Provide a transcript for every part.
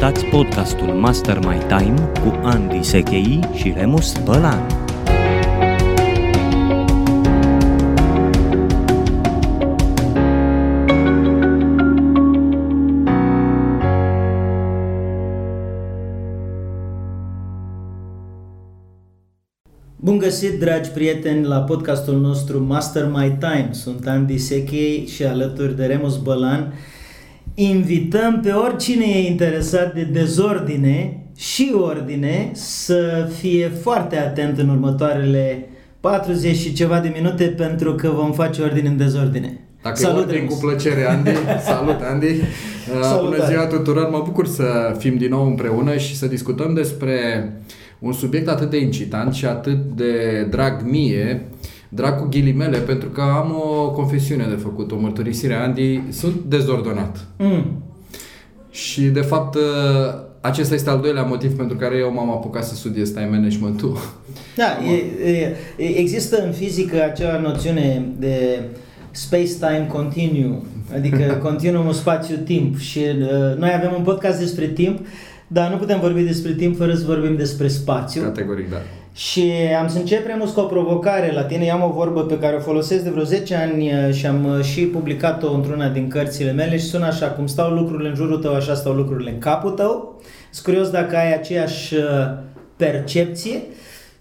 Ascultați podcastul Master My Time cu Andy Sechei și Remus Bălan. Bun găsit, dragi prieteni, la podcastul nostru Master My Time. Sunt Andy Sechei și alături de Remus Bălan invităm pe oricine e interesat de dezordine și ordine să fie foarte atent în următoarele 40 și ceva de minute pentru că vom face ordine în dezordine. Dacă Salut, ordine, cu plăcere, Andy. Salut, Andy. Uh, Bună ziua tuturor. Mă bucur să fim din nou împreună și să discutăm despre un subiect atât de incitant și atât de drag mie, drag cu ghilimele, pentru că am o confesiune de făcut, o mărturisire. Andy, sunt dezordonat. Mm. Și, de fapt, acesta este al doilea motiv pentru care eu m-am apucat să studiez time management-ul. Da, e, e, există în fizică acea noțiune de space-time continuum, adică continuumul spațiu-timp și uh, noi avem un podcast despre timp, dar nu putem vorbi despre timp fără să vorbim despre spațiu. Categoric, da. Și am să încep Remus cu o provocare la tine. Eu am o vorbă pe care o folosesc de vreo 10 ani uh, și am uh, și publicat-o într-una din cărțile mele și sună așa, cum stau lucrurile în jurul tău, așa stau lucrurile în capul tău. Sunt curios dacă ai aceeași uh, percepție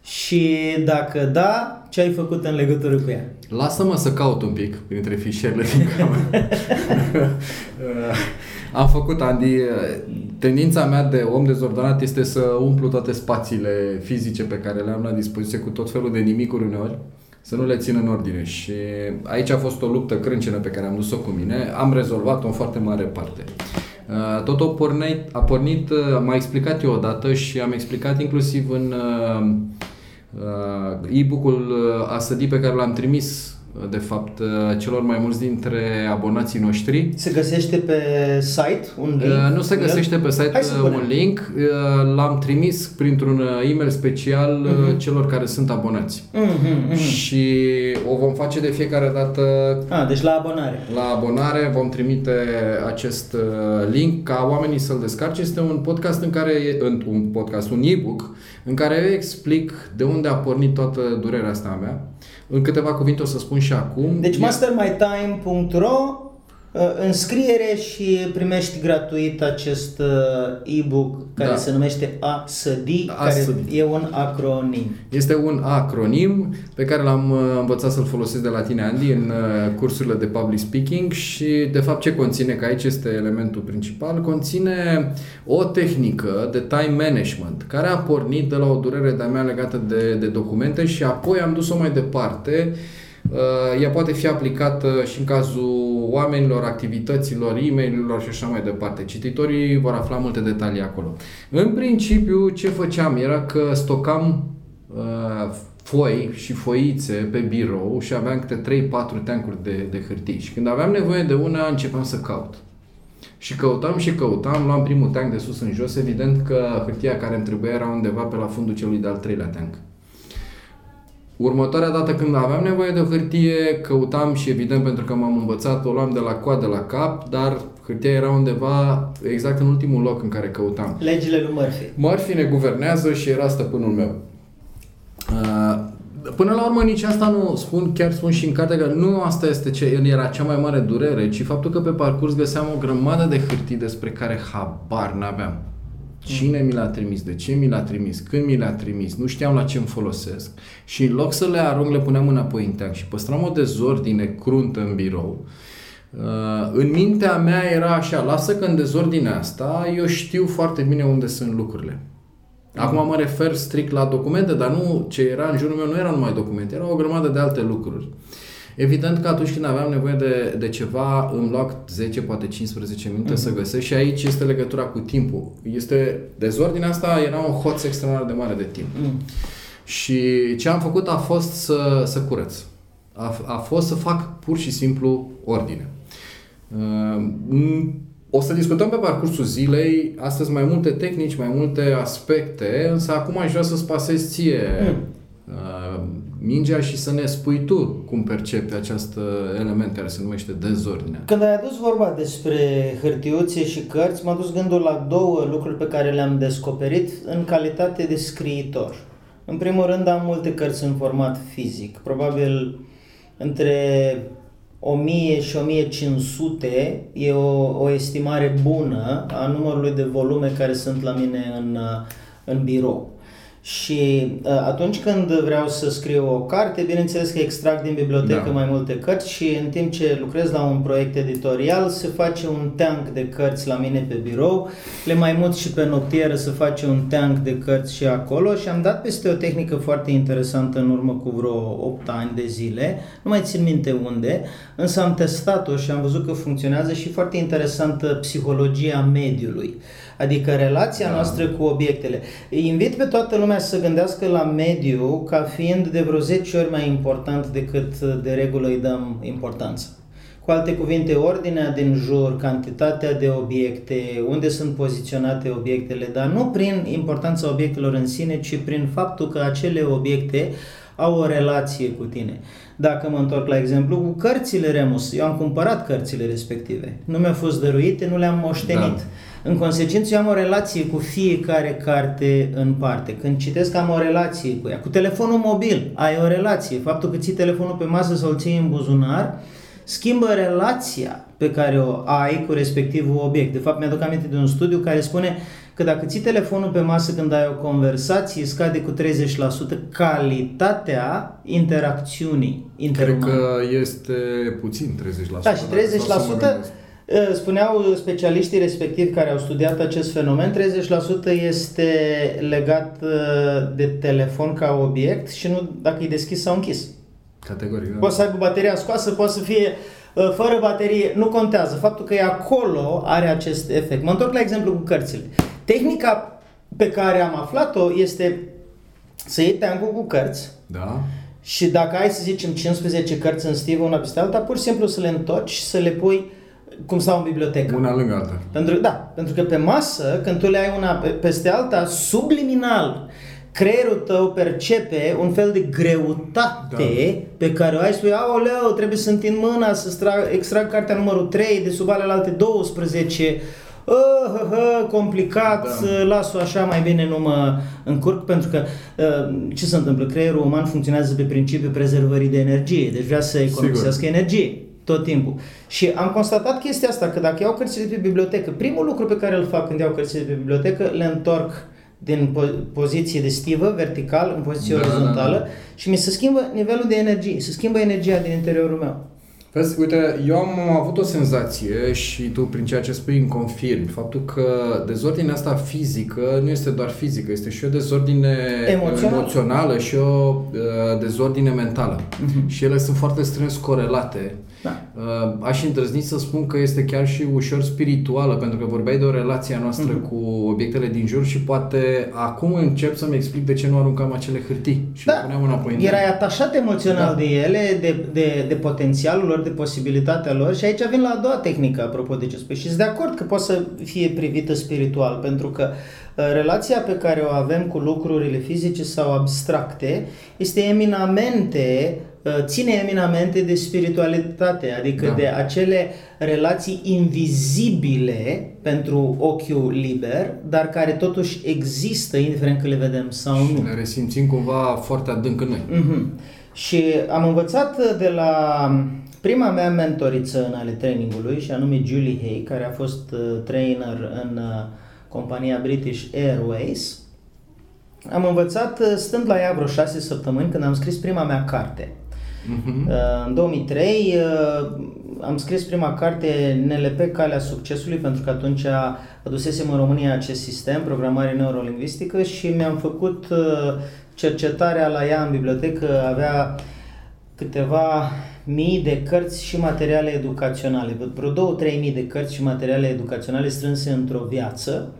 și dacă da, ce ai făcut în legătură cu ea? Lasă-mă să caut un pic printre fișierele din cameră. Am făcut, Andy, tendința mea de om dezordonat este să umplu toate spațiile fizice pe care le am la dispoziție cu tot felul de nimicuri uneori, să nu le țin în ordine. Și aici a fost o luptă crâncenă pe care am dus-o cu mine. Am rezolvat-o în foarte mare parte. Uh, tot a pornit, a pornit, uh, m-a explicat eu odată și am explicat inclusiv în uh, e-book-ul ASD pe care l-am trimis de fapt, uh, celor mai mulți dintre abonații noștri. Se găsește pe site un link? Uh, nu se găsește pe site uh, un link. L-am trimis printr-un e-mail special uh-huh. celor care sunt abonați. Uh-huh, uh-huh. Și o vom face de fiecare dată. Ah, deci la abonare. La abonare vom trimite acest link ca oamenii să-l descarce. Este un podcast în care, un podcast, un e-book în care eu explic de unde a pornit toată durerea asta a mea în câteva cuvinte o să spun și acum. Deci mastermytime.ro Uh, înscriere și primești gratuit acest uh, e-book care da. se numește ASD, care e un acronim. Este un acronim pe care l-am uh, învățat să-l folosesc de la tine, Andy, în cursurile de public speaking și de fapt ce conține, că aici este elementul principal, conține o tehnică de time management care a pornit de la o durere de-a mea legată de, de documente și apoi am dus-o mai departe Uh, ea poate fi aplicată și în cazul oamenilor, activităților, e mail și așa mai departe. Cititorii vor afla multe detalii acolo. În principiu, ce făceam era că stocam uh, foi și foițe pe birou și aveam câte 3-4 teancuri de, de hârtii. Și când aveam nevoie de una, începeam să caut. Și căutam și căutam, luam primul teanc de sus în jos, evident că hârtia care îmi trebuia era undeva pe la fundul celui de-al treilea teanc. Următoarea dată când aveam nevoie de hârtie, căutam și evident pentru că m-am învățat, o luam de la coadă la cap, dar hârtia era undeva exact în ultimul loc în care căutam. Legile lui Murphy. Murphy ne guvernează și era stăpânul meu. Uh, până la urmă nici asta nu spun, chiar spun și în carte că nu asta este ce era cea mai mare durere, ci faptul că pe parcurs găseam o grămadă de hârtii despre care habar n-aveam. Cine mi l-a trimis, de ce mi l-a trimis, când mi l-a trimis, nu știam la ce îmi folosesc și în loc să le arunc, le puneam înapoi în teanc și păstram o dezordine cruntă în birou. Uh, în mintea mea era așa, lasă că în dezordinea asta eu știu foarte bine unde sunt lucrurile. Acum mă refer strict la documente, dar nu ce era în jurul meu nu era numai documente, era o grămadă de alte lucruri. Evident că atunci când aveam nevoie de, de ceva, îmi lua 10, poate 15 minute mm-hmm. să găsesc și aici este legătura cu timpul. Este dezordinea asta, era un hoț extraordinar de mare de timp. Mm. Și ce am făcut a fost să, să curăț. A, a fost să fac pur și simplu ordine. Uh, o să discutăm pe parcursul zilei astăzi mai multe tehnici, mai multe aspecte, însă acum aș vrea să-ți pasez ție mm uh, mingea și să ne spui tu cum percepi acest element care se numește dezordine. Când ai adus vorba despre hârtiuțe și cărți, m-a dus gândul la două lucruri pe care le-am descoperit în calitate de scriitor. În primul rând am multe cărți în format fizic, probabil între 1000 și 1500 e o, o estimare bună a numărului de volume care sunt la mine în, în birou. Și uh, atunci când vreau să scriu o carte, bineînțeles că extrag din bibliotecă da. mai multe cărți și în timp ce lucrez la un proiect editorial se face un tank de cărți la mine pe birou, le mai mut și pe noptieră să face un tank de cărți și acolo și am dat peste o tehnică foarte interesantă în urmă cu vreo 8 ani de zile, nu mai țin minte unde, însă am testat-o și am văzut că funcționează și foarte interesantă psihologia mediului adică relația da. noastră cu obiectele. Îi invit pe toată lumea să gândească la mediu ca fiind de vreo 10 ori mai important decât de regulă îi dăm importanță. Cu alte cuvinte, ordinea din jur, cantitatea de obiecte, unde sunt poziționate obiectele, dar nu prin importanța obiectelor în sine, ci prin faptul că acele obiecte au o relație cu tine. Dacă mă întorc la exemplu cu cărțile Remus, eu am cumpărat cărțile respective. Nu mi-au fost dăruite, nu le-am moștenit. Da. În consecință, eu am o relație cu fiecare carte în parte. Când citesc, am o relație cu ea. Cu telefonul mobil ai o relație. Faptul că ții telefonul pe masă sau îl ții în buzunar, schimbă relația pe care o ai cu respectivul obiect. De fapt, mi-aduc aminte de un studiu care spune că dacă ții telefonul pe masă când ai o conversație, scade cu 30% calitatea interacțiunii interumane. Cred că este puțin 30%. Da, și 30% Eh, spuneau specialiștii respectivi care au studiat acest fenomen, 30% este legat eh, de telefon ca obiect și nu dacă e deschis sau închis. Categoric. Da. Poate să aibă bateria scoasă, poate să fie eh, fără baterie, nu contează. Faptul că e acolo are acest efect. Mă întorc la exemplu cu cărțile. Tehnica pe care am aflat-o este să iei teancul cu cărți da. și dacă ai, să zicem, 15 cărți în stivă una peste alta, pur și simplu să le întorci și să le pui cum stau în bibliotecă. Una lângă alta. Pentru, da, pentru că pe masă, când tu le ai una peste alta, subliminal, creierul tău percepe un fel de greutate da. pe care o ai spui, aoleu, trebuie să întind mâna să extrag, extrag cartea numărul 3 de sub alelalte 12, uh, uh, uh, complicat, da. las-o așa, mai bine nu mă încurc, pentru că uh, ce se întâmplă? Creierul uman funcționează pe principiul prezervării de energie, deci vrea să economisească energie tot timpul. Și am constatat chestia asta, că dacă iau cărțile pe bibliotecă, primul lucru pe care îl fac când iau cărțile pe bibliotecă, le întorc din po- poziție de stivă, vertical, în poziție da, orizontală da, da. și mi se schimbă nivelul de energie, se schimbă energia din interiorul meu. Vezi, uite, eu am avut o senzație și tu prin ceea ce spui îmi confirmi faptul că dezordinea asta fizică nu este doar fizică, este și o dezordine Emoțional. emoțională și o uh, dezordine mentală. Uh-huh. Și ele sunt foarte strâns corelate da. Uh, aș îndrăzni să spun că este chiar și ușor spirituală, pentru că vorbeai de o relație a noastră mm-hmm. cu obiectele din jur și poate acum încep să-mi explic de ce nu aruncam acele hârtii și da. le puneam înapoi. Erai atașat emoțional da. de ele, de, de, de potențialul lor, de posibilitatea lor și aici vin la a doua tehnică, apropo de ce spui. Și sunt de acord că poate să fie privită spiritual, pentru că uh, relația pe care o avem cu lucrurile fizice sau abstracte este eminamente Uh, ține eminamente de spiritualitate, adică da. de acele relații invizibile pentru ochiul liber, dar care totuși există, indiferent că le vedem sau și nu. le resimțim cumva foarte adânc în noi. Mm-hmm. Și am învățat de la prima mea mentoriță în ale trainingului, și anume Julie Hay, care a fost uh, trainer în uh, compania British Airways. Am învățat stând la ea vreo șase săptămâni când am scris prima mea carte. Uh-huh. În 2003 uh, am scris prima carte NLP, Calea Succesului, pentru că atunci adusesem în România acest sistem, programare neurolingvistică și mi-am făcut uh, cercetarea la ea în bibliotecă, avea câteva mii de cărți și materiale educaționale, vreo două, trei mii de cărți și materiale educaționale strânse într-o viață.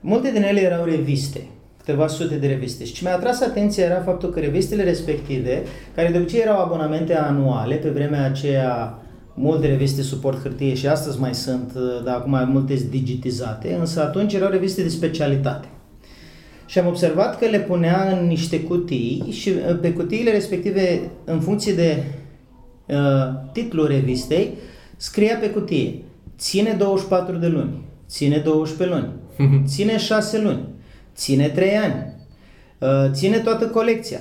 Multe din ele erau reviste câteva sute de reviste. Și ce mi-a atras atenția era faptul că revistele respective, care de obicei erau abonamente anuale, pe vremea aceea multe reviste suport hârtie și astăzi mai sunt, dar acum mai multe digitizate, însă atunci erau reviste de specialitate. și am observat că le punea în niște cutii și uh, pe cutiile respective, în funcție de uh, titlul revistei, scria pe cutie ține 24 de luni, ține 12 luni, ține 6 luni, ține 3 ani, uh, ține toată colecția.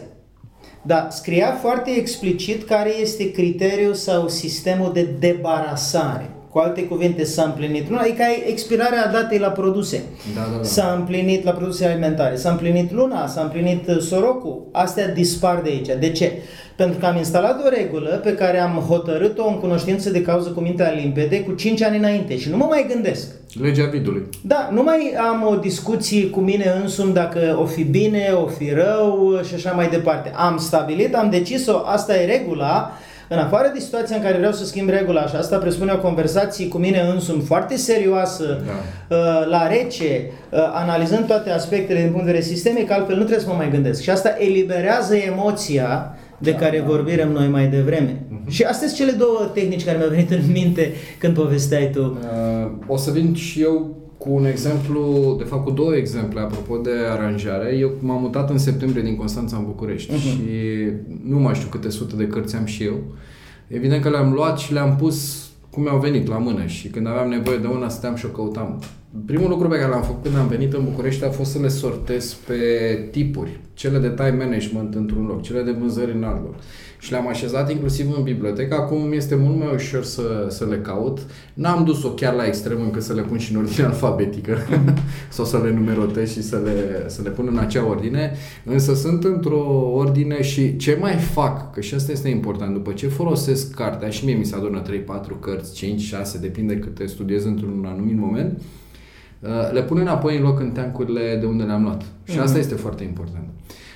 Da, scria foarte explicit care este criteriul sau sistemul de debarasare. Cu alte cuvinte, s-a împlinit luna, adică expirarea datei la produse. Da, da, da. S-a împlinit la produse alimentare, s-a împlinit luna, s-a împlinit uh, sorocul, astea dispar de aici. De ce? Pentru că am instalat o regulă pe care am hotărât-o în cunoștință de cauză cu mintea limpede cu 5 ani înainte și nu mă mai gândesc. Legea vidului. Da, nu mai am o discuție cu mine însumi dacă o fi bine, o fi rău și așa mai departe. Am stabilit, am decis-o, asta e regula, în afară de situația în care vreau să schimb regula și asta presupune o conversație cu mine însumi foarte serioasă, Da. uh, la rece, uh, analizând toate aspectele din punct de vedere sistemic, altfel nu trebuie să mă mai gândesc. Și asta eliberează emoția de care vorbim noi mai devreme. Și astea sunt cele două tehnici care mi-au venit în minte când povesteai tu. Uh, o să vin și eu cu un exemplu, de fapt cu două exemple apropo de aranjare. Eu m-am mutat în septembrie din Constanța în București Mhm. și nu mai știu câte sute de cărți am și eu. Evident că le-am luat și le-am pus cum mi-au venit la mână și când aveam nevoie de una stăteam și o căutam. Primul lucru pe care l-am făcut când am venit în București a fost să le sortez pe tipuri. Cele de time management într-un loc, cele de vânzări în alt loc. Și le-am așezat inclusiv în bibliotecă. Acum este mult mai ușor să, să le caut. N-am dus-o chiar la extrem încât să le pun și în ordine alfabetică sau să le numerotez și să le, să le pun în acea ordine, însă sunt într-o ordine și ce mai fac, că și asta este important, după ce folosesc cartea și mie mi se adună 3-4 cărți, 5, 6, depinde câte studiez într-un anumit moment, uh, le pun înapoi în loc în teancurile de unde le-am luat. Și asta este foarte important.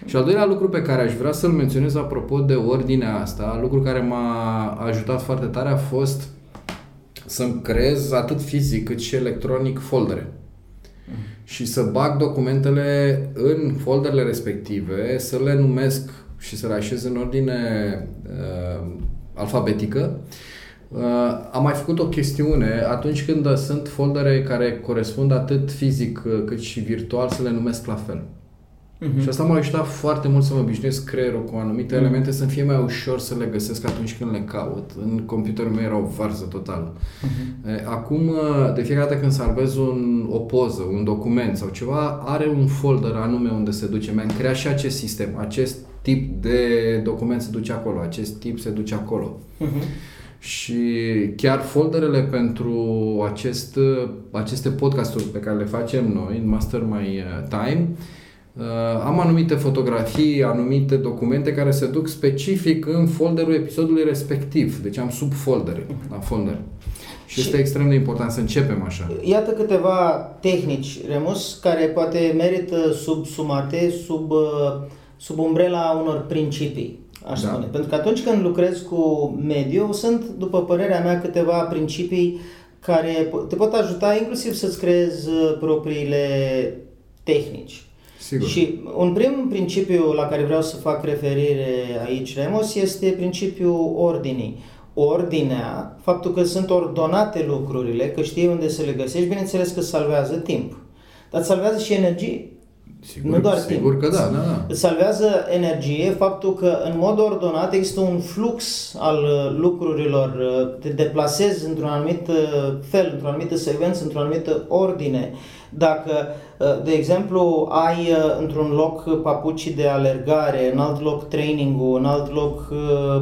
Și al doilea lucru pe care aș vrea să-l menționez apropo de ordinea asta, lucru care m-a ajutat foarte tare a fost să-mi creez atât fizic cât și electronic foldere. Și să bag documentele în folderele respective, să le numesc și să le așez în ordine uh, alfabetică. Uh, am mai făcut o chestiune, atunci când sunt foldere care corespund atât fizic uh, cât și virtual, să le numesc la fel. Mhm. Și asta m-a ajutat foarte mult să mă obișnuiesc creierul cu anumite Mhm. elemente, să fie mai ușor să le găsesc atunci când le caut. În computerul meu era o varză totală. Mhm. E, Acum, de fiecare dată când salvez un, o poză, un document sau ceva, are un folder anume unde se duce. Mi-am creat și acest sistem. Acest tip de document se duce acolo, acest tip se duce acolo. Mhm. Și chiar folderele pentru acest, aceste podcasturi pe care le facem noi în Master My Time, uh, am anumite fotografii, anumite documente care se duc specific în folderul episodului respectiv. Deci am subfoldere la folder. Și este extrem de important să începem așa. Iată câteva tehnici, Remus, care poate merită subsumate sub, uh, sub umbrela unor principii, aș Da. spune. Pentru că atunci când lucrez cu mediu, sunt, după părerea mea, câteva principii care po- te pot ajuta inclusiv să-ți creezi uh, propriile tehnici. Sigur. Și un prim principiu la care vreau să fac referire aici, Remus, este principiul ordinii. Ordinea, faptul că sunt ordonate lucrurile, că știi unde să le găsești, bineînțeles că salvează timp. Dar îți salvează și energie. Sigur, nu doar sigur timp. că da, da, da. Îți salvează energie faptul că în mod ordonat există un flux al uh, lucrurilor, uh, te deplasezi într-un anumit uh, fel, într-o anumită secvență, într-o anumită ordine. Dacă, uh, de exemplu, ai uh, într-un loc papucii de alergare, în alt loc training-ul, în alt loc uh,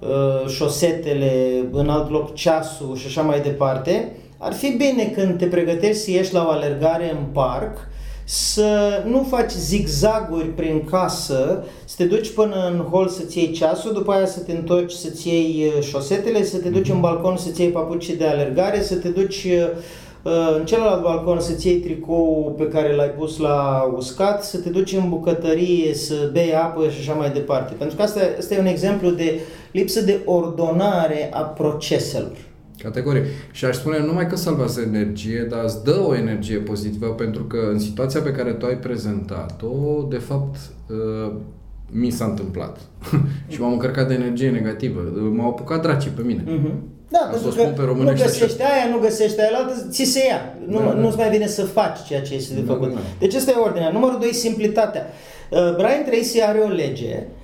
uh, șosetele, în alt loc ceasul și așa mai departe, ar fi bine când te pregătești să ieși la o alergare în parc, să nu faci zigzaguri prin casă, să te duci până în hol să-ți iei ceasul, după aia să te întorci să-ți iei uh, șosetele, să te duci în balcon să-ți iei papucii de alergare, să te duci uh, uh, în celălalt balcon să-ți iei tricou pe care l-ai pus la uscat, să te duci în bucătărie să bei apă și așa mai departe. Pentru că asta, asta e un exemplu de lipsă de ordonare a proceselor. Categoric. Și aș spune numai că salvează energie, dar îți dă o energie pozitivă pentru că în situația pe care tu ai prezentat-o, de fapt, uh, mi s-a întâmplat și m-am încărcat de energie negativă. M-au apucat dracii pe mine. Mhm. Da, Ca să pentru o spun că pe românește nu găsești aia, nu găsești aia, altă, ți se ia. Nu, Da, da. nu-ți mai vine să faci ceea ce este de Da, făcut. da, da. Deci asta e ordinea. Numărul 2, simplitatea. Uh, Brian Tracy are o lege uh,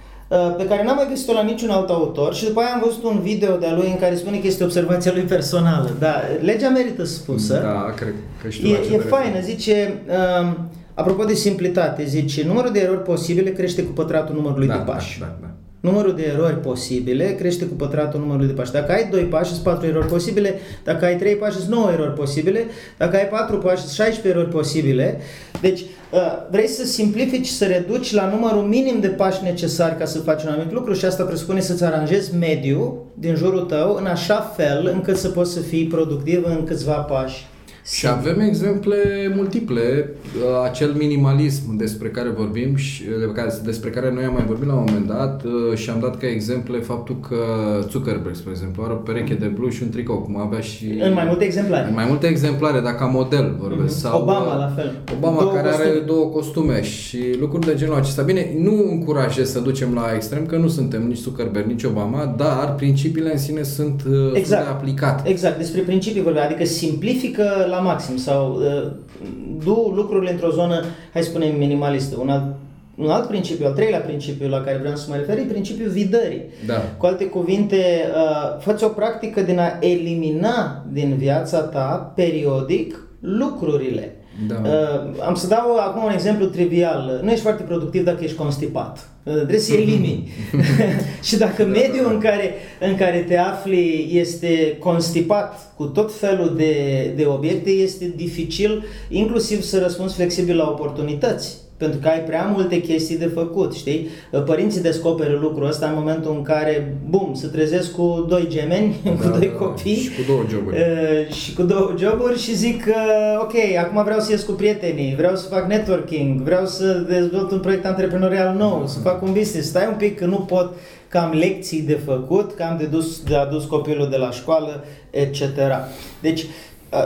pe care n-am mai găsit-o la niciun alt autor și după aia am văzut un video de-a lui în care spune că este observația lui personală. Da, legea merită spusă. Da, cred că știu la ce E, te e referi. faină, zice, um, apropo de simplitate, zice, numărul de erori posibile crește cu pătratul numărului da, de pași. Da, da, da. Numărul de erori posibile crește cu pătratul numărului de pași. Dacă ai 2 pași, sunt 4 erori posibile. Dacă ai 3 pași, sunt 9 erori posibile. Dacă ai 4 pași, sunt 16 erori posibile. Deci, uh, vrei să simplifici, să reduci la numărul minim de pași necesari ca să faci un anumit lucru și asta presupune să-ți aranjezi mediul din jurul tău în așa fel încât să poți să fii productiv în câțiva pași. Și avem exemple multiple, uh, acel minimalism despre care vorbim și uh, de care, despre care noi am mai vorbit la un moment dat uh, și am dat ca exemple faptul că Zuckerberg, spre exemplu, are o pereche de blugi și un tricou, cum avea și... În mai multe exemplare. În mai multe exemplare, dacă ca model vorbesc. Sau, Mhm. Obama, uh, la fel. Obama Două care are costume. două costume și lucruri de genul acesta. Bine, nu încurajez să ducem la extrem, că nu suntem nici Zuckerberg, nici Obama, dar principiile în sine sunt uh, Exact. de aplicat. Exact, despre principii vorbim, adică simplifică la maxim sau uh, du lucrurile într-o zonă, hai să spunem, minimalistă. Un alt, un alt principiu, al treilea principiu la care vreau să mă refer, e principiul vidării. Da. Cu alte cuvinte, uh, fă o practică din a elimina din viața ta periodic lucrurile. Da. Uh, am să dau acum un exemplu trivial. Nu ești foarte productiv dacă ești constipat. Uh, trebuie să elimini. și dacă mediul în care, în care te afli este constipat cu tot felul de, de obiecte, este dificil inclusiv să răspunzi flexibil la oportunități. Pentru că ai prea multe chestii de făcut, știi? Părinții descoperă lucrul ăsta în momentul în care, bum, se trezesc cu doi gemeni, cu Da, doi da, copii și cu două joburi. Uh, și cu două joburi și zic că, ok, acum vreau să ies cu prietenii, vreau să fac networking, vreau să dezvolt un proiect antreprenorial nou, să fac un business. Stai un pic că nu pot, că am lecții de făcut, că am de, dus, de adus copilul de la școală, etc. Deci, a-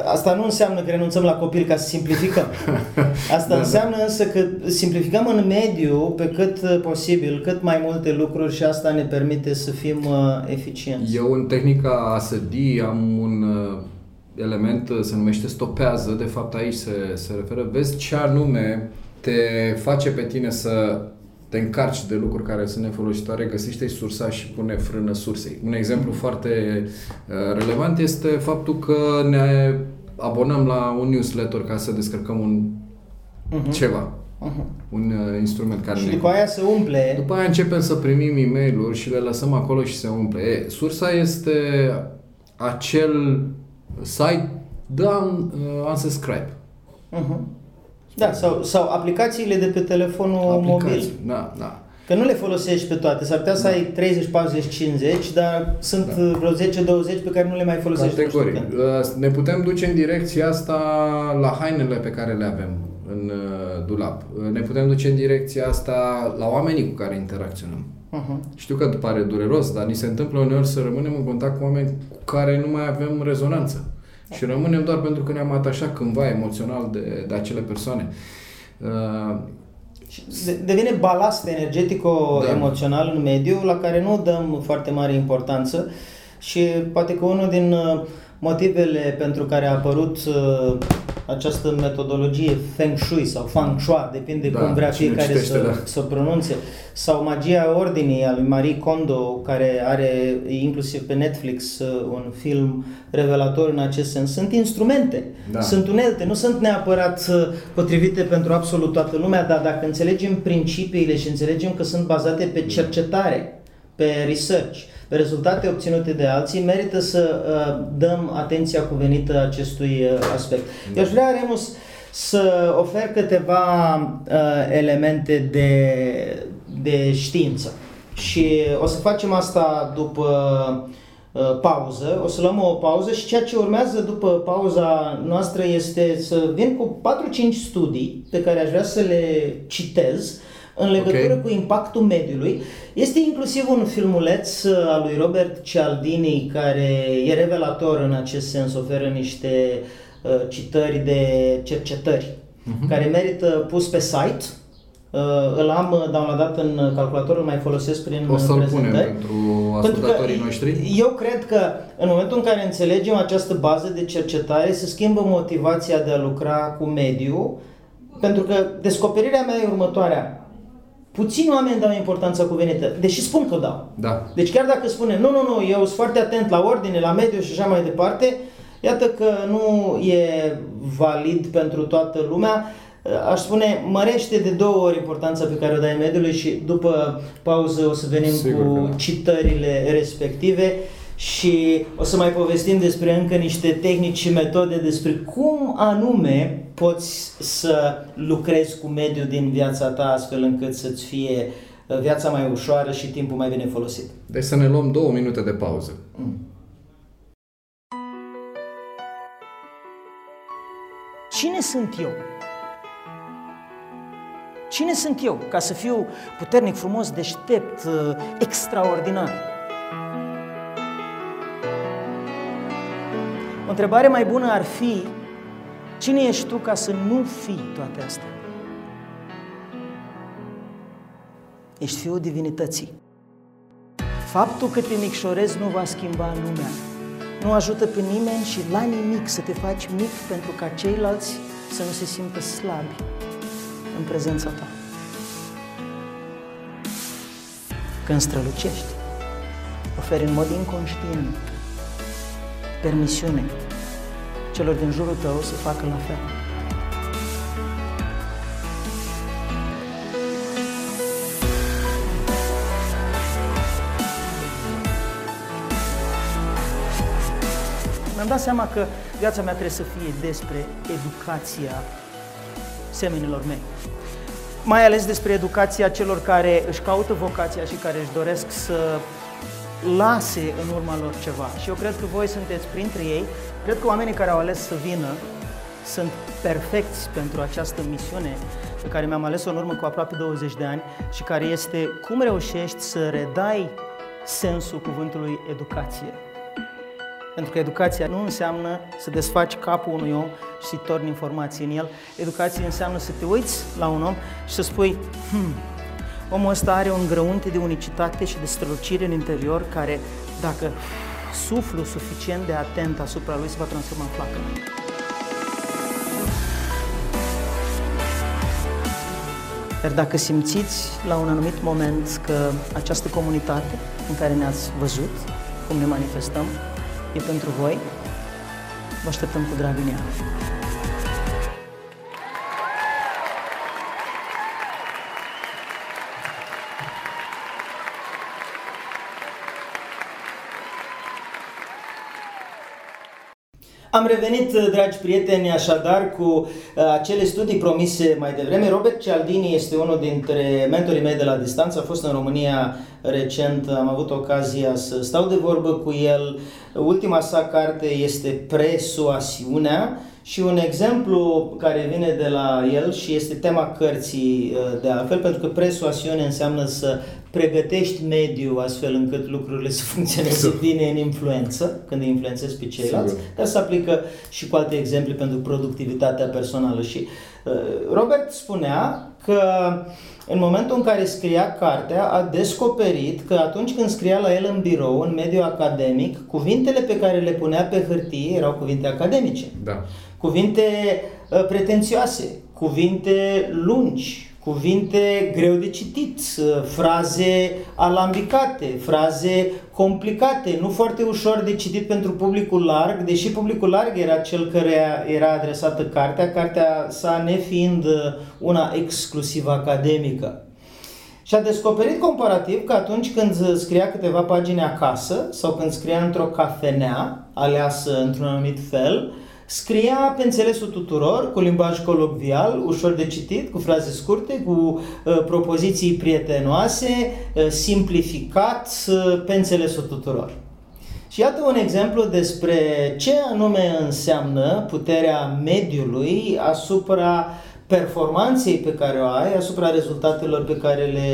Asta nu înseamnă că renunțăm la copil ca să simplificăm. Asta Da, înseamnă însă că simplificăm în mediu pe cât uh, posibil, cât mai multe lucruri și asta ne permite să fim uh, eficienți. Eu în tehnica ASD am un uh, element, uh, se numește stopează, de fapt aici se, se referă, vezi ce anume te face pe tine să te încarci de lucruri care sunt nefolositoare, găsește sursa și pune frână sursei. Un exemplu foarte uh, relevant este faptul că ne abonăm la un newsletter ca să descărcăm un Mhm. ceva, Mhm. un uh, instrument care Și ne după aia se umple. după aia începem să primim e mail și le lăsăm acolo și se umple. E, sursa este acel site done uh, unsubscribe. Uh-huh. Da, sau, sau aplicațiile de pe telefonul mobil. Aplicații. Da, da. Că nu le folosești pe toate. S-ar putea să ai 30, 40, 50, dar sunt Da. vreo 10, 20 pe care nu le mai folosești. nu știu Categorii. când. Uh, Ne putem duce în direcția asta la hainele pe care le avem în uh, dulap. Uh, Ne putem duce în direcția asta la oamenii cu care interacționăm. Uh-huh. Știu că pare dureros, dar ni se întâmplă uneori să rămânem în contact cu oameni cu care nu mai avem rezonanță. Și rămânem doar pentru că ne-am atașat cândva emoțional de, de acele persoane. Uh, Și de- devine balast energetico-emoțional în mediu la care nu dăm foarte mare importanță și poate că unul din uh, motivele pentru care a apărut uh, această metodologie Feng Shui sau Feng Shui, depinde Da, cum vrea cine fiecare citește, să, da. să o pronunțe, sau Magia Ordinii al lui Marie Kondo, care are inclusiv pe Netflix uh, un film revelator în acest sens. Sunt instrumente, Da. sunt unelte, nu sunt neapărat uh, potrivite pentru absolut toată lumea, dar dacă înțelegem principiile și înțelegem că sunt bazate pe cercetare, pe research, pe rezultate obținute de alții, merită să uh, dăm atenția cuvenită acestui uh, aspect. Eu aș vrea, Remus, să ofer câteva uh, elemente de, de știință. Și o să facem asta după uh, pauză. O să luăm o pauză și ceea ce urmează după pauza noastră este să vin cu 4-5 studii pe care aș vrea să le citez în legătură Ok. cu impactul mediului. Este inclusiv un filmuleț uh, al lui Robert Cialdini care e revelator în acest sens, oferă niște uh, citări de cercetări care merită pus pe site. Uh, Uh, îl am uh, downloadat în calculator, îl mai folosesc prin O să-l prezentări. punem pentru ascultătorii noștri. Eu cred că în momentul în care înțelegem această bază de cercetare, se schimbă motivația de a lucra cu mediul, pentru că descoperirea mea e următoarea. Puțini oameni dau importanța cuvenită, deși spun că o dau. Da. Deci chiar dacă spune, nu, nu, nu, eu sunt foarte atent la ordine, la mediu și așa mai departe, iată că nu e valid pentru toată lumea. Aș spune, mărește de două ori importanța pe care o dai mediului și după pauză o să venim Sigur că cu da. citările respective și o să mai povestim despre încă niște tehnici și metode despre cum anume poți să lucrezi cu mediul din viața ta astfel încât să-ți fie uh, viața mai ușoară și timpul mai bine folosit. Deci să ne luăm două minute de pauză. Cine sunt eu? Cine sunt eu ca să fiu puternic, frumos, deștept, uh, extraordinar? O întrebare mai bună ar fi, cine ești tu ca să nu fii toate astea? Ești fiul divinității. Faptul că te micșorezi nu va schimba lumea. Nu ajută pe nimeni și la nimic să te faci mic pentru ca ceilalți să nu se simtă slabi în prezența ta. Când strălucești, oferi în mod inconștient permisiune celor din jurul tău să facă la fel. Mi-am dat seama că viața mea trebuie să fie despre educația semenilor mei. Mai ales despre educația celor care își caută vocația și care își doresc să lase în urma lor ceva. Și eu cred că voi sunteți printre ei. Cred că oamenii care au ales să vină sunt perfecți pentru această misiune pe care mi-am ales-o în urmă cu aproape 20 de ani și care este cum reușești să redai sensul cuvântului educație. Pentru că educația nu înseamnă să desfaci capul unui om și să-i torni informații în el. Educația înseamnă să te uiți la un om și să spui, hmm, omul ăsta are un grăunte de unicitate și de strălucire în interior care, dacă suflu suficient de atent asupra lui, se va transforma în flacără. Iar dacă simțiți la un anumit moment că această comunitate în care ne-ați văzut, cum ne manifestăm, e pentru voi, vă așteptăm cu drag în ea. Am revenit, dragi prieteni, așadar cu uh, acele studii promise mai devreme. Robert Cialdini este unul dintre mentorii mei de la distanță, a fost în România recent, am avut ocazia să stau de vorbă cu el. Ultima sa carte este Presuasiunea și un exemplu care vine de la el și este tema cărții uh, de altfel, pentru că presuasiune înseamnă să pregătești mediul astfel încât lucrurile să funcționeze bine în influență, când îi influențezi pe ceilalți, Sigur. dar se aplică și cu alte exemple pentru productivitatea personală. Și uh, Robert spunea că în momentul în care scria cartea, a descoperit că atunci când scria la el în birou, în mediul academic, cuvintele pe care le punea pe hârtie erau cuvinte academice Da. cuvinte uh, pretențioase, cuvinte lungi, cuvinte greu de citit, uh, fraze alambicate, fraze complicate, nu foarte ușor de citit pentru publicul larg, deși publicul larg era cel care era adresată cartea, cartea sa nefiind uh, una exclusiv academică. Și a descoperit comparativ că atunci când scria câteva pagini acasă sau când scria într-o cafenea aleasă într-un anumit fel, scria pe înțelesul tuturor, cu limbaj colocvial, ușor de citit, cu fraze scurte, cu uh, propoziții prietenoase, uh, simplificat, uh, pe înțelesul tuturor. Și iată un exemplu despre ce anume înseamnă puterea mediului asupra performanței pe care o ai, asupra rezultatelor pe care le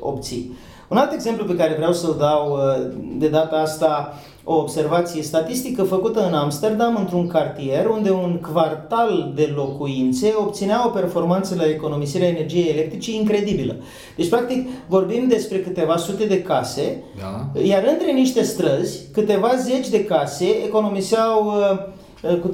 obții. Un alt exemplu pe care vreau să-l dau uh, de data asta o observație statistică făcută în Amsterdam, într-un cartier, unde un quartal de locuințe obținea o performanță la economisirea energiei electrice incredibilă. Deci, practic, vorbim despre câteva sute de case, Da. iar între niște străzi, câteva zeci de case economiseau uh, uh, cu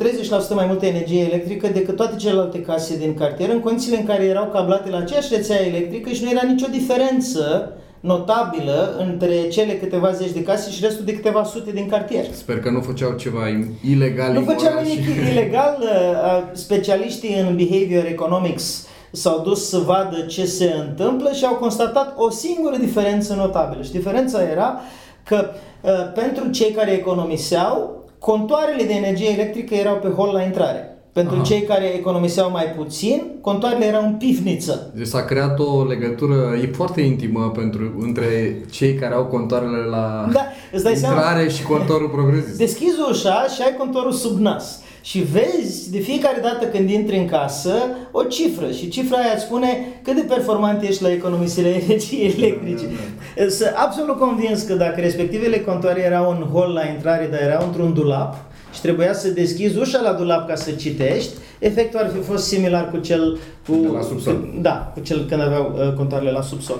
30% mai multă energie electrică decât toate celelalte case din cartier, în condițiile în care erau cablate la aceeași rețea electrică și nu era nicio diferență notabilă între cele câteva zeci de case și restul de câteva sute din cartier. Sper că nu făceau ceva ilegal. Nu făceau imoral nimic și- ilegal. uh, Specialiștii în behavior economics s-au dus să vadă ce se întâmplă și au constatat o singură diferență notabilă. Și diferența era că uh, pentru cei care economiseau, contoarele de energie electrică erau pe hol la intrare. Pentru Aha. cei care economiseau mai puțin, contoarele erau în pivniță. Deci s-a creat o legătură e foarte intimă pentru, între cei care au contoarele la Da, îți dai seama? intrare și contorul progresist. Deschizi ușa și ai contorul sub nas. Și vezi de fiecare dată când intri în casă o cifră și cifra aia îți spune cât de performant ești la economisirea energiei electrice. Sunt absolut convins că dacă respectivele contoare erau în hol la intrare, dar erau într-un dulap și trebuia să deschizi ușa la dulap ca să citești, efectul ar fi fost similar cu cel cu, De la subsol. Da, cu cel când aveau uh, contoarele la subsol.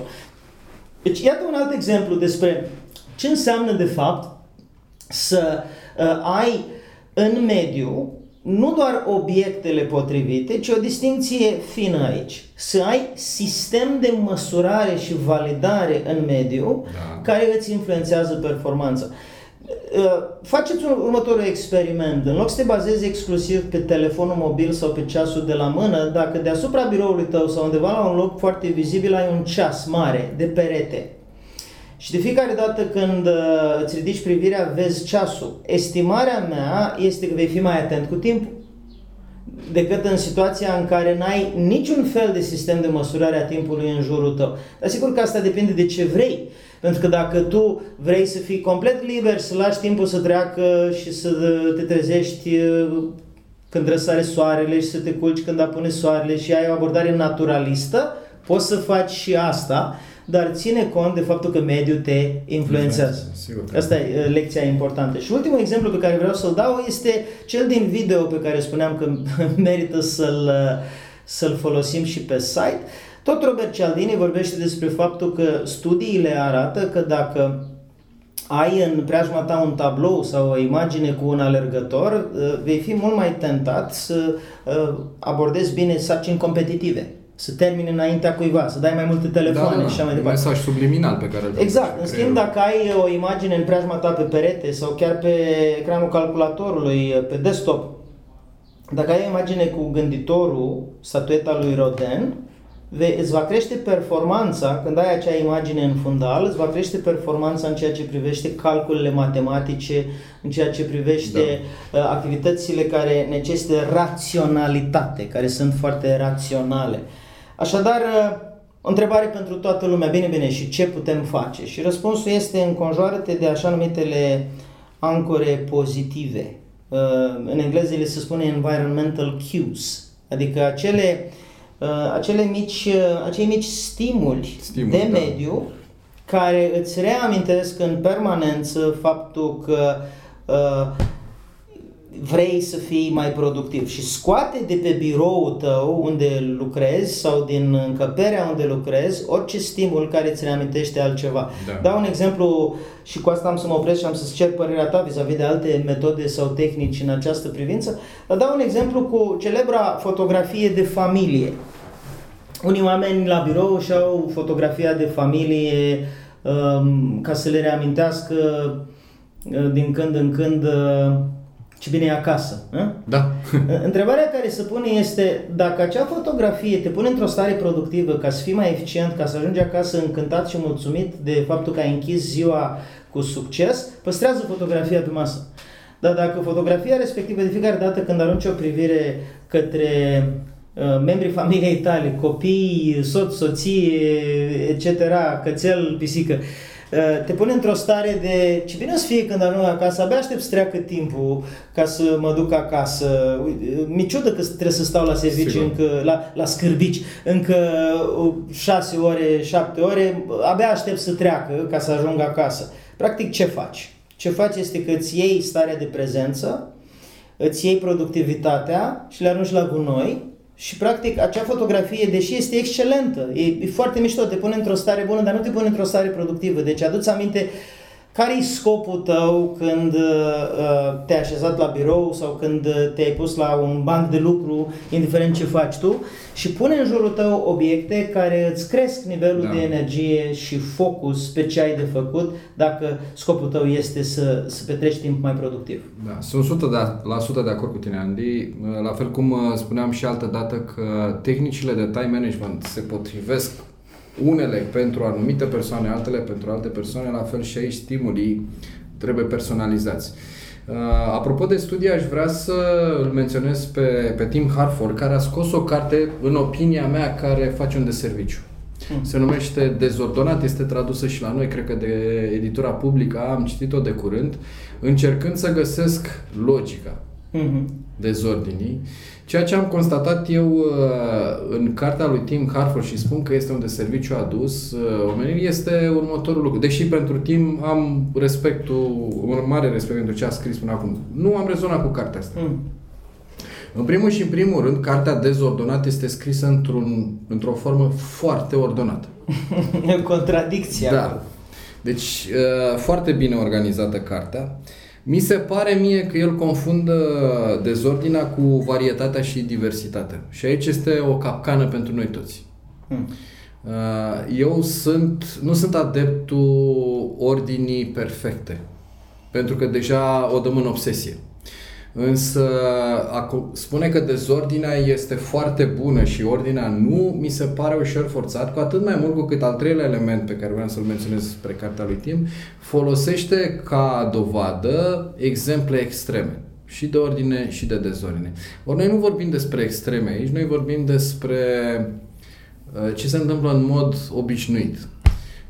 Deci iată un alt exemplu despre ce înseamnă de fapt să uh, ai în mediu nu doar obiectele potrivite, ci o distinție fină aici. Să ai sistem de măsurare și validare în mediu Da. care îți influențează performanța. Uh, Faceți un următorul experiment. În loc să te bazezi exclusiv pe telefonul mobil sau pe ceasul de la mână, dacă deasupra biroului tău sau undeva la un loc foarte vizibil ai un ceas mare de perete, și de fiecare dată când uh, îți ridici privirea, vezi ceasul. Estimarea mea este că vei fi mai atent cu timpul decât în situația în care n-ai niciun fel de sistem de măsurare a timpului în jurul tău. Dar sigur că asta depinde de ce vrei. Pentru că dacă tu vrei să fii complet liber, să lași timpul să treacă și să te trezești uh, când răsare soarele și să te culci când apune soarele și ai o abordare naturalistă, poți să faci și asta, dar ține cont de faptul că mediul te influențează. Sigur că Asta e uh, lecția importantă. Și ultimul exemplu pe care vreau să-l dau este cel din video pe care spuneam că merită să-l, uh, să-l folosim și pe site. Tot Robert Cialdini vorbește despre faptul că studiile arată că dacă ai în preajma ta un tablou sau o imagine cu un alergător, uh, vei fi mult mai tentat să uh, abordezi bine sarcini competitive, să termini înaintea cuiva, să dai mai multe telefoane și așa mai un departe. mesaj subliminal pe care îl Exact. În creierul. schimb, dacă ai o imagine în preajma ta pe perete sau chiar pe ecranul calculatorului, pe desktop, dacă ai o imagine cu gânditorul, statueta lui Rodin, vei, îți va crește performanța, când ai acea imagine în fundal, îți va crește performanța în ceea ce privește calculele matematice, în ceea ce privește da. activitățile care necesită raționalitate, care sunt foarte raționale. Așadar, uh, o întrebare pentru toată lumea, bine, bine, și ce putem face? Și răspunsul este înconjoară-te de așa numitele ancore pozitive. Uh, În engleză le se spune environmental cues, adică acele, uh, acele mici, uh, acei mici stimuli, Stimuli, de da. mediu care îți reamintesc în permanență faptul că uh, vrei să fii mai productiv și scoate de pe biroul tău unde lucrezi sau din încăperea unde lucrezi orice stimul care îți reamintește altceva. Da. Dau un exemplu și cu asta am să mă opresc și am să-ți cer părerea ta vis-a-vis de alte metode sau tehnici în această privință. Dar dau un exemplu cu celebra fotografie de familie. Unii oameni la birou și au fotografia de familie um, ca să le reamintească uh, din când în când uh, ce bine e acasă. Uh? Da. Întrebarea care se pune este dacă acea fotografie te pune într-o stare productivă ca să fii mai eficient, ca să ajungi acasă încântat și mulțumit de faptul că ai închis ziua cu succes, păstrează fotografia pe masă. Dar dacă fotografia respectivă de fiecare dată când arunci o privire către uh, membrii familiei tale, copii, soț, soție, etc., cățel, pisică, uh, te pune într-o stare de ce bine o să fie când ajung acasă, abia aștept să treacă timpul ca să mă duc acasă. Ui, Mi ciudă că trebuie să stau la serviciu Sigur. încă, la, la scârbici, încă 6 ore, 7 ore, abia aștept să treacă ca să ajung acasă. Practic ce faci? Ce faci este că îți iei starea de prezență, îți iei productivitatea și le arunci la gunoi și practic acea fotografie, deși este excelentă, e, e foarte mișto, te pune într-o stare bună, dar nu te pune într-o stare productivă. Deci aduți aminte care e scopul tău când uh, te-ai așezat la birou sau când te-ai pus la un banc de lucru, indiferent ce faci tu, și pune în jurul tău obiecte care îți cresc nivelul da. de energie și focus pe ce ai de făcut dacă scopul tău este să, să petreci timp mai productiv. Da, sunt 100 de, la 100 de acord cu tine, Andy. La fel cum uh, spuneam și altă dată că tehnicile de time management se potrivesc unele pentru anumite persoane, altele pentru alte persoane, la fel și aici stimulii trebuie personalizați. Uh, apropo de studii, aș vrea să îl menționez pe, pe Tim Harford, care a scos o carte, în opinia mea, care face un deserviciu. Hmm. Se numește Dezordonat, este tradusă și la noi, cred că de editura publică, am citit-o de curând, încercând să găsesc logica mm-hmm. dezordinii Ceea ce am constatat eu uh, în cartea lui Tim Harford și spun că este un de serviciu adus uh, omenirii este următorul lucru. Deși pentru Tim am respectul, un mare respect pentru ce a scris până acum. Nu am rezonat cu cartea asta. Mm. În primul și în primul rând, cartea dezordonată este scrisă într-un, într-o formă foarte ordonată. Contradicția. Da. Deci, uh, foarte bine organizată cartea. Mi se pare mie că el confundă dezordinea cu varietatea și diversitatea. Și aici este o capcană pentru noi toți. Hmm. Uh, eu sunt, nu sunt adeptul ordinii perfecte. Pentru că deja o dăm în obsesie. Însă a spune că dezordinea este foarte bună și ordinea nu, mi se pare ușor forțat, cu atât mai mult cu cât al treilea element pe care vreau să-l menționez spre cartea lui Tim, folosește ca dovadă exemple extreme și de ordine și de dezordine. Ori noi nu vorbim despre extreme aici, noi vorbim despre uh, ce se întâmplă în mod obișnuit.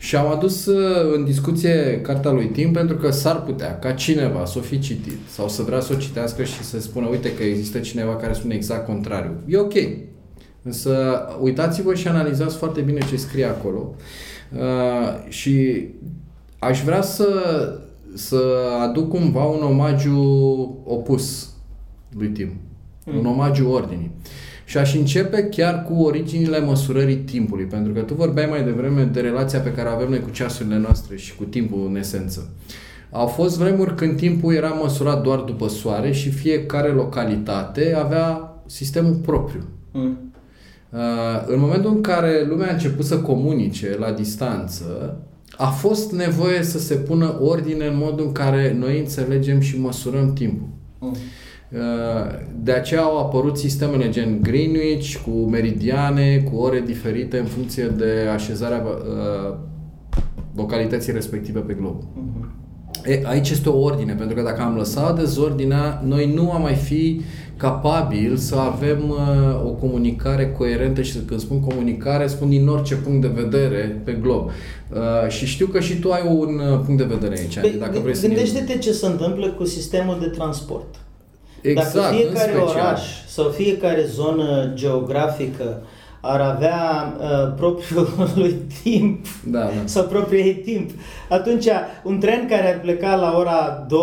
Și am adus uh, în discuție cartea lui Tim pentru că s-ar putea ca cineva să o fi citit sau să vrea să o citească și să spună uite că există cineva care spune exact contrariu. E ok. Însă uitați-vă și analizați foarte bine ce scrie acolo. Uh, și aș vrea să, să aduc cumva un omagiu opus lui Tim. Mm. Un omagiu ordinii. Uh, și aș începe chiar cu originile măsurării timpului, pentru că tu vorbeai mai devreme de relația pe care avem noi cu ceasurile noastre și cu timpul în esență. Au fost vremuri când timpul era măsurat doar după soare și fiecare localitate avea sistemul propriu. Mm. Uh, în momentul în care lumea a început să comunice la distanță, a fost nevoie să se pună ordine în modul în care noi înțelegem și măsurăm timpul. Mm. De aceea au apărut sistemele gen Greenwich, cu meridiane, cu ore diferite în funcție de așezarea uh, localității respective pe glob. Uh-huh. E, aici este o ordine, pentru că dacă am lăsat dezordinea, noi nu am mai fi capabil să avem uh, o comunicare coerentă și când spun comunicare, spun din orice punct de vedere pe glob. Uh, și știu că și tu ai un uh, punct de vedere aici. Păi, dacă vrei gândește-te ce se întâmplă cu sistemul de transport. Exact, Dacă fiecare oraș sau fiecare zonă geografică ar avea uh, propriul lui timp da, da. sau propriul timp, atunci un tren care ar pleca la ora 2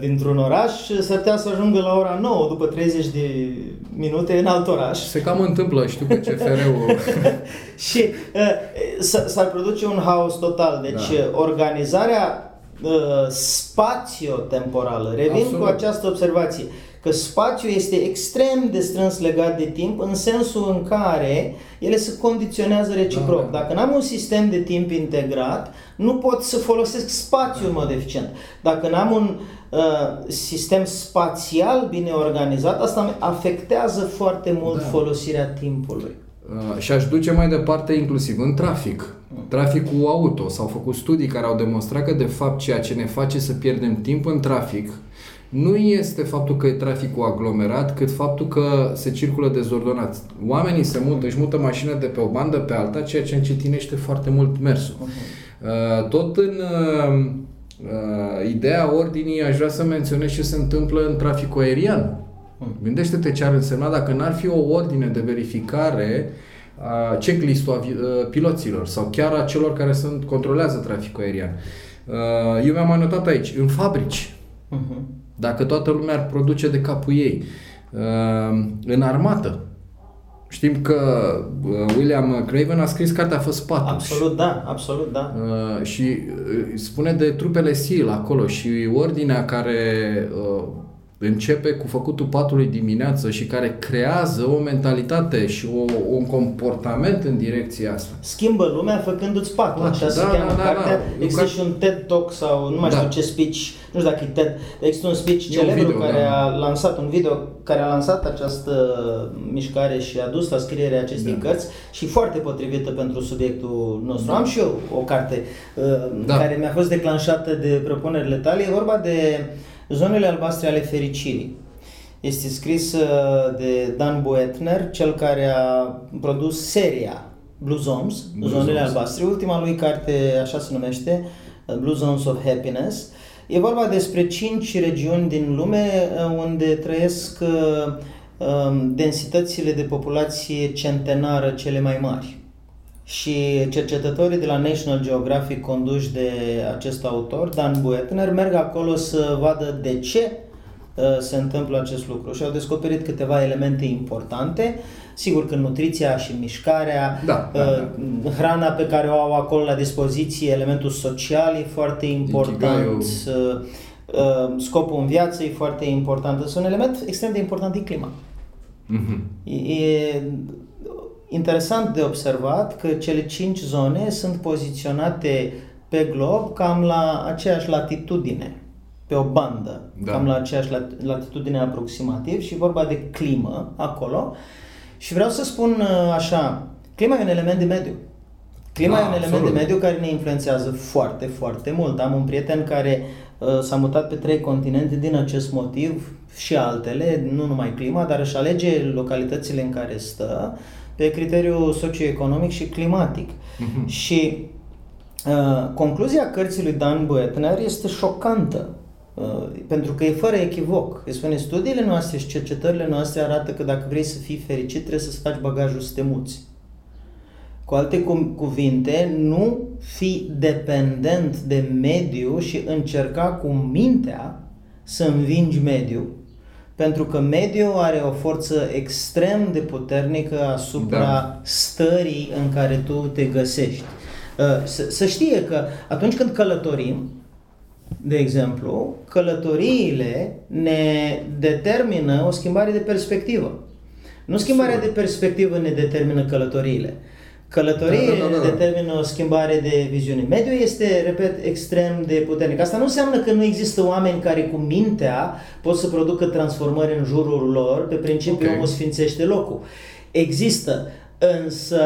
dintr-un oraș s-ar putea să ajungă la ora 9 după 30 de minute în alt oraș. Se cam întâmplă, știu că CFR-ul... și uh, s-ar produce un haos total. Deci da. organizarea uh, spațio-temporală, revin Absolut. cu această observație, că spațiul este extrem de strâns legat de timp în sensul în care ele se condiționează reciproc. Da. Dacă nu am un sistem de timp integrat, nu pot să folosesc spațiul în mod eficient. Dacă nu am un uh, sistem spațial bine organizat, asta afectează foarte mult da. folosirea timpului. Uh, și aș duce mai departe inclusiv în trafic. Traficul auto. S-au făcut studii care au demonstrat că de fapt ceea ce ne face să pierdem timp în trafic nu este faptul că e traficul aglomerat, cât faptul că se circulă dezordonat. Oamenii se mută, își mută mașina de pe o bandă pe alta, ceea ce încetinește foarte mult mersul. Uh, tot în uh, uh, ideea ordinii aș vrea să menționez ce se întâmplă în traficul aerian. Uh-huh. Gândește-te ce ar însemna dacă n-ar fi o ordine de verificare a checklist-ul a piloților sau chiar a celor care sunt, controlează traficul aerian. Uh, eu mi-am anotat aici, în fabrici, Uh-huh. Dacă toată lumea ar produce de capul ei, uh, în armată. Știm că uh, William Craven a scris cartea Făspatul. Absolut da, absolut da. Uh, și uh, spune de trupele SEAL acolo și ordinea care uh, începe cu făcutul patului dimineață și care creează o mentalitate și o, un comportament în direcția asta. Schimbă lumea făcându-ți patul, Da, așa se da, cheamă da, cartea. da. Există Car- și un TED Talk sau nu mai Da. știu ce speech, nu știu dacă e TED, există un speech E un celebru video, care da. a lansat un video care a lansat această mișcare și a dus la scrierea acestei Da. cărți și foarte potrivită pentru subiectul nostru. Am și eu o carte uh, Da. care mi-a fost declanșată de propunerile tale, e vorba de zonele albastre ale fericirii. Este scris uh, de Dan Boetner, cel care a produs seria Blue Zones, Blue Zonele Zones. albastre. Ultima lui carte, așa se numește, uh, Blue Zones of Happiness. E vorba despre cinci regiuni din lume uh, unde trăiesc uh, um, densitățile de populație centenară cele mai mari. Și cercetătorii de la National Geographic conduși de acest autor, Dan Buettner, merg acolo să vadă de ce uh, se întâmplă acest lucru și au descoperit câteva elemente importante. Sigur că nutriția și mișcarea, Da, da, uh, hrana pe care o au acolo la dispoziție, elementul social e foarte important, uh, uh, scopul în viață e foarte important. Însă un element extrem de important e clima. Mhm. E interesant de observat că cele cinci zone sunt poziționate pe glob cam la aceeași latitudine, pe o bandă, Da. cam la aceeași lat- latitudine aproximativ și e vorba de climă acolo. Și vreau să spun uh, așa, clima e un element de mediu. Clima Da, e un element absolut. de mediu care ne influențează foarte, foarte mult. Am un prieten care uh, s-a mutat pe trei continente din acest motiv și altele, nu numai clima, dar își alege localitățile în care stă pe criteriu socioeconomic și climatic. Și uh, concluzia cărții lui Dan Buettner este șocantă. Uh, pentru că e fără echivoc. Îi spune, studiile noastre și cercetările noastre arată că dacă vrei să fii fericit, trebuie să-ți faci bagajul să te muți. Cu alte cum- cuvinte, nu fi dependent de mediu și încerca cu mintea să învingi mediul. Pentru că mediul are o forță extrem de puternică asupra Da. stării în care tu te găsești. Uh, Să, să știe că atunci când călătorim, de exemplu, călătoriile ne determină o schimbare de perspectivă. Nu schimbarea Sigur. de perspectivă ne determină călătoriile. Călătoriile Da, da, da, da. ne determină o schimbare de viziune. Mediul este, repet, extrem de puternic. Asta nu înseamnă că nu există oameni care cu mintea pot să producă transformări în jurul lor, pe principiu Ok. omul sfințește locul. Există, însă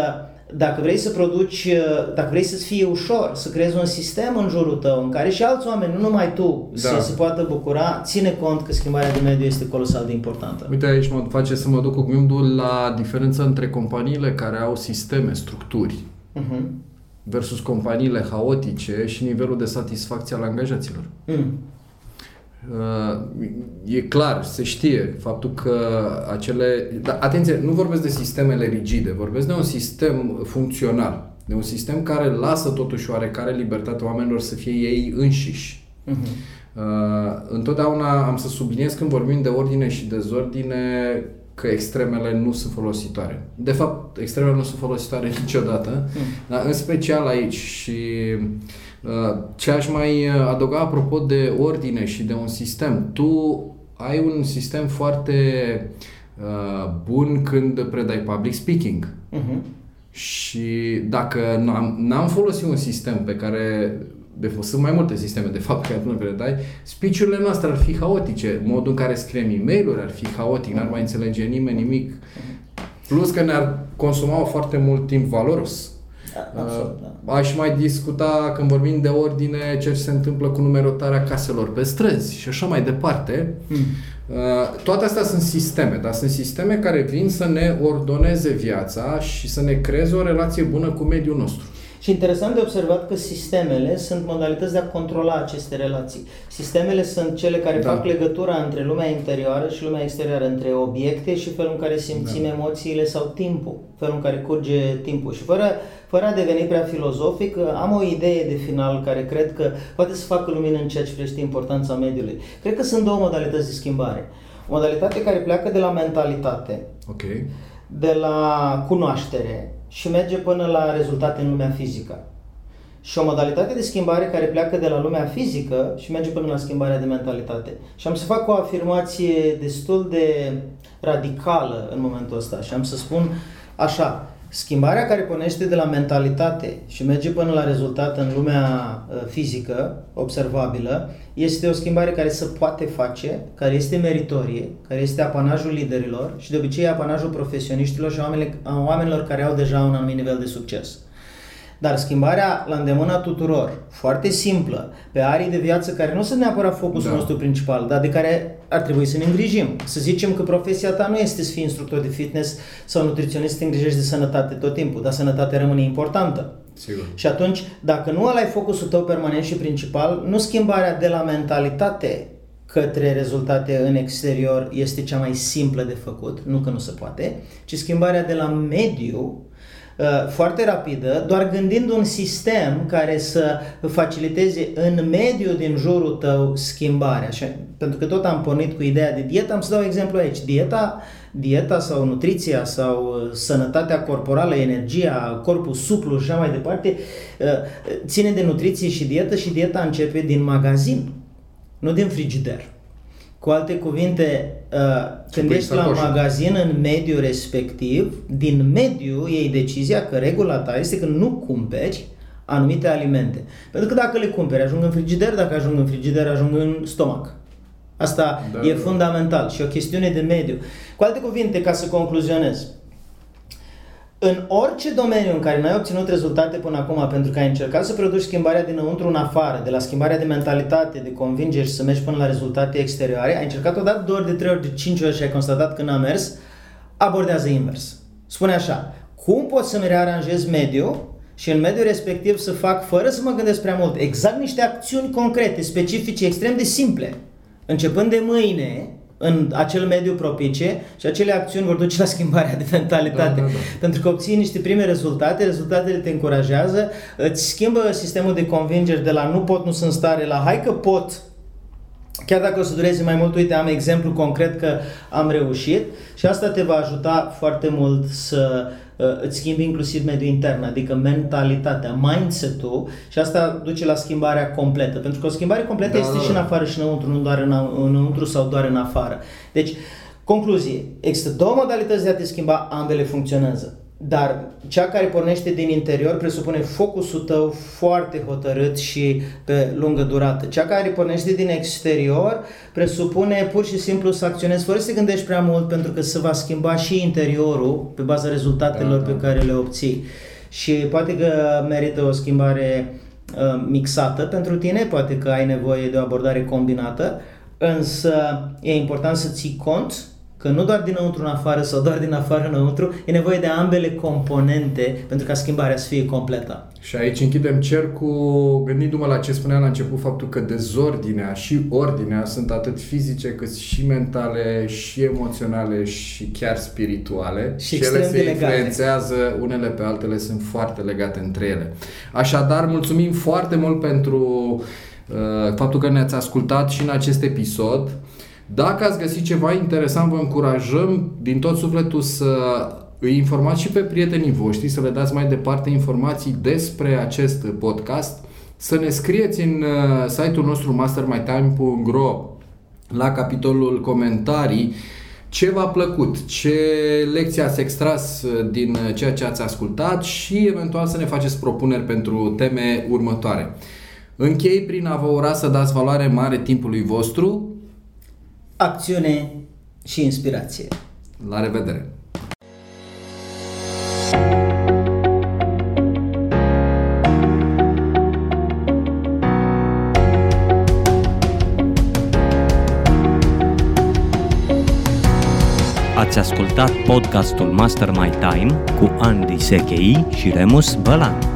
dacă vrei să produci, dacă vrei să-ți fie ușor, să creezi un sistem în jurul tău în care și alți oameni, nu numai tu, Da. să se poată bucura, ține cont că schimbarea de mediu este colosal de importantă. Uite, aici mă face să mă duc cu gândul la diferența între companiile care au sisteme, structuri, Uh-huh. versus companiile haotice și nivelul de satisfacție al angajaților. Mm. Uh, E clar, se știe faptul că acele... Dar atenție, nu vorbesc de sistemele rigide, vorbesc de un sistem funcțional, de un sistem care lasă totuși oarecare libertate oamenilor să fie ei înșiși. Mhm. Uh, întotdeauna am să subliniez când vorbim de ordine și dezordine că extremele nu sunt folositoare. De fapt, extremele nu sunt folositoare niciodată, dar în special aici și uh, ce aș mai adăuga apropo de ordine și de un sistem, tu ai un sistem foarte uh, bun când predai public speaking. Mhm. Și dacă n-am, n-am folosit un sistem pe care de fapt, sunt mai multe sisteme, de fapt, care nu le dai, speech-urile noastre ar fi haotice, modul în care scriem e mail ar fi haotic, n-ar mai înțelege nimeni nimic. Plus că ne-ar consuma foarte mult timp valoros. Da, absolut, da. Aș mai discuta, când vorbim de ordine, ce se întâmplă cu numerotarea caselor pe străzi și așa mai departe. Mm. Uh, Toate astea sunt sisteme, dar sunt sisteme care vin să ne ordoneze viața și să ne creeze o relație bună cu mediul nostru. Și interesant de observat că sistemele sunt modalități de a controla aceste relații. Sistemele sunt cele care Da. fac legătura între lumea interioară și lumea exterioară, între obiecte și felul în care simțim Da. emoțiile sau timpul, felul în care curge timpul. Și fără, fără a deveni prea filozofic, am o idee de final care cred că poate să facă lumină în ceea ce privește importanța mediului. Cred că sunt două modalități de schimbare. O modalitate care pleacă de la mentalitate, Ok. de la cunoaștere și merge până la rezultate în lumea fizică. Și o modalitate de schimbare care pleacă de la lumea fizică și merge până la schimbarea de mentalitate. Și am să fac o afirmație destul de radicală în momentul ăsta și am să spun așa, schimbarea care pornește de la mentalitate și merge până la rezultat în lumea uh, fizică, observabilă, este o schimbare care se poate face, care este meritorie, care este apanajul liderilor și de obicei apanajul profesioniștilor și a oamenilor, a oamenilor care au deja un anumit nivel de succes. Dar schimbarea la îndemâna tuturor, foarte simplă, pe arii de viață care nu sunt neapărat focusul Da. nostru principal, dar de care ar trebui să ne îngrijim. Să zicem că profesia ta nu este să fii instructor de fitness sau nutriționist, să te îngrijești de sănătate tot timpul, dar sănătatea rămâne importantă. Sigur. Și atunci, dacă nu ăla e focusul tău permanent și principal, nu schimbarea de la mentalitate către rezultate în exterior este cea mai simplă de făcut, nu că nu se poate, ci schimbarea de la mediu uh, foarte rapidă, doar gândind un sistem care să faciliteze în mediul din jurul tău schimbarea. Și, pentru că tot am pornit cu ideea de dietă, am să dau exemplu aici. Dieta, dieta sau nutriția sau uh, sănătatea corporală, energia, corpul suplu și așa mai departe, uh, ține de nutriție și dietă și dieta începe din magazin, nu din frigider. Cu alte cuvinte, uh, când pui ești la sacoșă. magazin în mediul respectiv, din mediu iei decizia că regula ta este că nu cumperi anumite alimente. Pentru că dacă le cumperi, ajung în frigider, dacă ajung în frigider, ajung în stomac. Asta Da, e da. fundamental și o chestiune de mediu. Cu alte cuvinte, ca să concluzionez, în orice domeniu în care n-ai obținut rezultate până acum pentru că ai încercat să produci schimbarea dinăuntru în afară, de la schimbarea de mentalitate, de convingeri și să mergi până la rezultate exterioare, ai încercat o dată, două ori, de trei ori, de cinci ori și ai constatat că n-a mers, abordează invers. Spune așa, cum pot să-mi rearanjez mediul și în mediul respectiv să fac, fără să mă gândesc prea mult, exact niște acțiuni concrete, specifice, extrem de simple. Începând de mâine, în acel mediu propice și acele acțiuni vor duce la schimbarea de mentalitate. Da, da, da. Pentru că obții niște prime rezultate, rezultatele te încurajează, îți schimbă sistemul de convingeri de la nu pot, nu sunt în stare, la hai că pot, Chiar dacă o să dureze mai mult, uite, am exemplu concret că am reușit și asta te va ajuta foarte mult să uh, îți schimbi inclusiv mediul intern, adică mentalitatea, mindset-ul și asta duce la schimbarea completă. Pentru că o schimbare completă Da, este da, și în da. afară și înăuntru, nu doar în, înăuntru sau doar în afară. Deci, concluzie, există două modalități de a te schimba, ambele funcționează. Dar cea care pornește din interior presupune focusul tău foarte hotărât și pe lungă durată. Cea care pornește din exterior presupune pur și simplu să acționezi fără să te gândești prea mult pentru că se va schimba și interiorul pe baza rezultatelor Da, da. pe care le obții. Și poate că merită o schimbare uh, mixată pentru tine, poate că ai nevoie de o abordare combinată, însă e important să ții cont că nu doar dinăuntru în afară sau doar din afară înăuntru, e nevoie de ambele componente pentru ca schimbarea să fie completă. Și aici închidem cercul gândindu-mă la ce spuneam la început, faptul că dezordinea și ordinea sunt atât fizice cât și mentale, și emoționale și chiar spirituale. Și ele extrem se de legate. influențează unele pe altele, sunt foarte legate între ele. Așadar, mulțumim foarte mult pentru uh, faptul că ne-ați ascultat și în acest episod. Dacă ați găsit ceva interesant, vă încurajăm din tot sufletul să îi informați și pe prietenii voștri, să le dați mai departe informații despre acest podcast, să ne scrieți în uh, site-ul nostru mastermytime.ro la capitolul comentarii ce v-a plăcut, ce lecție ați extras uh, din uh, ceea ce ați ascultat și eventual să ne faceți propuneri pentru teme următoare. Închei prin a vă ura să dați valoare mare timpului vostru. Acțiune și inspirație. La revedere! Ați ascultat podcastul Master My Time cu Andy Sechei și Remus Bălan.